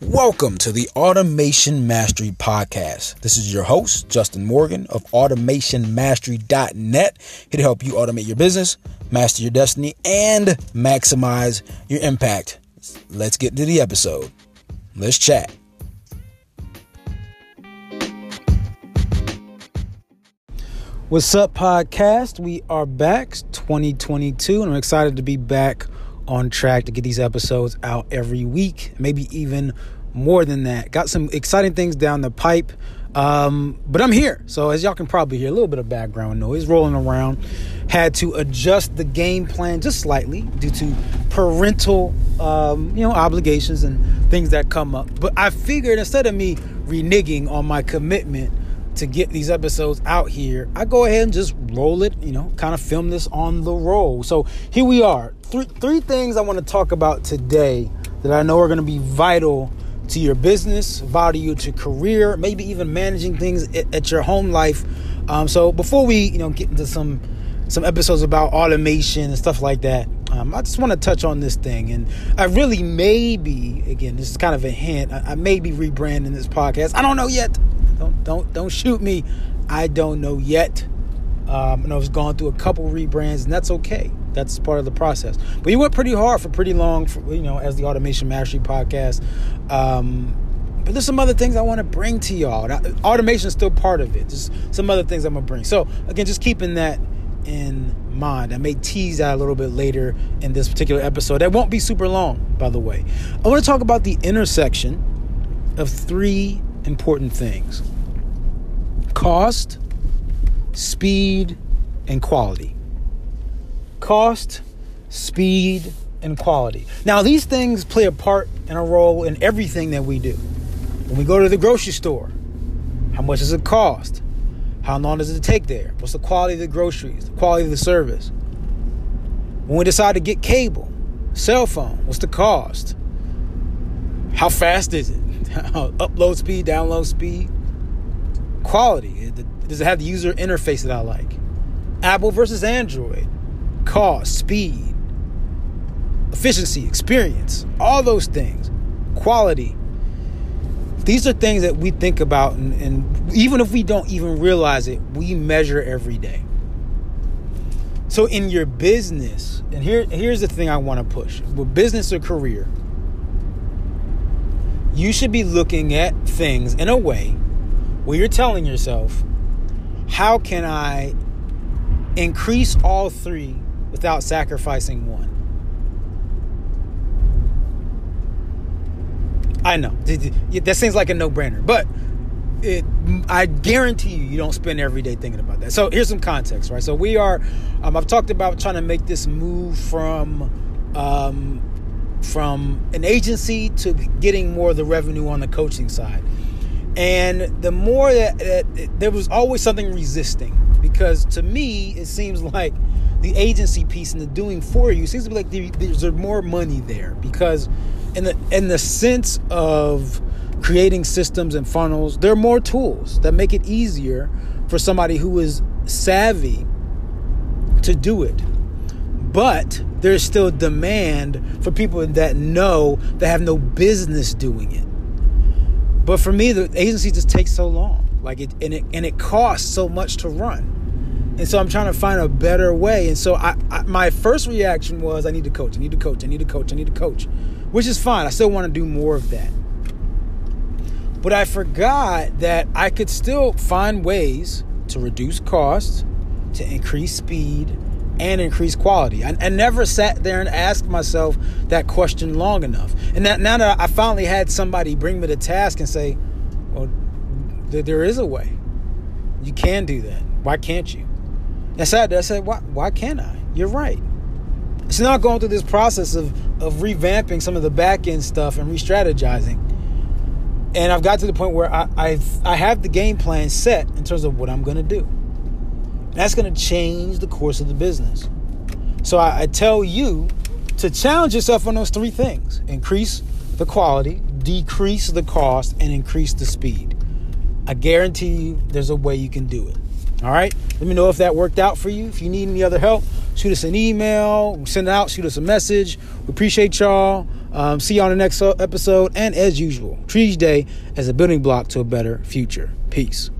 Welcome to the Automation Mastery Podcast. This is your host, Justin Morgan of AutomationMastery.net, here to help you automate your business, master your destiny, and maximize your impact. Let's get to the episode. Let's chat. What's up, podcast? We are back, 2022, and I'm excited to be back on track to get these episodes out every week, maybe even more than that. Got some exciting things down the pipe. Um, but I'm here. So as y'all can probably hear a little bit of background noise rolling around. Had to adjust the game plan just slightly due to parental um, you know obligations and things that come up. But I figured instead of me reneging on my commitment to get these episodes out here, I go ahead and just roll it, you know, kind of film this on the roll. So here we are. Three three things I want to talk about today that I know are going to be vital to your business, value to career, maybe even managing things at, your home life. Um, so before we, you know, get into some some episodes about automation and stuff like that, um, I just want to touch on this thing. And I really maybe, again, this is kind of a hint. I, I may be rebranding this podcast. I don't know yet. Don't don't don't shoot me. I don't know yet. Um, and I was going through a couple rebrands, and that's okay. That's part of the process. But you went pretty hard for pretty long, for, you know, as the Automation Mastery podcast. Um, but there's some other things I want to bring to y'all. Automation is still part of it. Just some other things I'm gonna bring. So again, just keeping that in mind. I may tease that a little bit later in this particular episode. That won't be super long, by the way. I want to talk about the intersection of three important things: cost, speed, and quality. Cost, speed, and quality. Now, these things play a part and a role in everything that we do. When we go to the grocery store, how much does it cost? How long does it take there? What's the quality of the groceries? The quality of the service? When we decide to get cable, cell phone, what's the cost? How fast is it? Upload speed, download speed, quality. Does it have the user interface that I like? Apple versus Android, cost, speed, efficiency, experience, all those things, quality. These are things that we think about, and, and even if we don't even realize it, we measure every day. So, in your business, and here, here's the thing I want to push with business or career, you should be looking at things in a way where you're telling yourself, how can I increase all three without sacrificing one? I know that seems like a no-brainer, but it, I guarantee you, you don't spend every day thinking about that. So here's some context, right? So we are, um, I've talked about trying to make this move from, um, from an agency to getting more of the revenue on the coaching side. And the more that, that there was always something resisting because to me it seems like the agency piece and the doing for you seems to be like there's more money there because in the in the sense of creating systems and funnels there are more tools that make it easier for somebody who is savvy to do it but there's still demand for people that know that have no business doing it but for me, the agency just takes so long. Like it and it and it costs so much to run. And so I'm trying to find a better way. And so I, I, my first reaction was I need to coach. I need to coach. I need to coach. I need to coach. Which is fine. I still want to do more of that. But I forgot that I could still find ways to reduce costs, to increase speed, and increase quality. I, I, never sat there and asked myself that question long enough. And that now that I finally had somebody bring me the task and say, well, th- there is a way. You can do that. Why can't you? And I said, I said, why, why can't I? You're right. So now going through this process of, of revamping some of the back end stuff and re strategizing. And I've got to the point where I, I've, I have the game plan set in terms of what I'm going to do. That's going to change the course of the business. So I, I tell you to challenge yourself on those three things increase the quality, decrease the cost, and increase the speed. I guarantee you there's a way you can do it. All right? Let me know if that worked out for you. If you need any other help, shoot us an email, send it out, shoot us a message. We appreciate y'all. Um, see y'all in the next episode. And as usual, treat each day as a building block to a better future. Peace.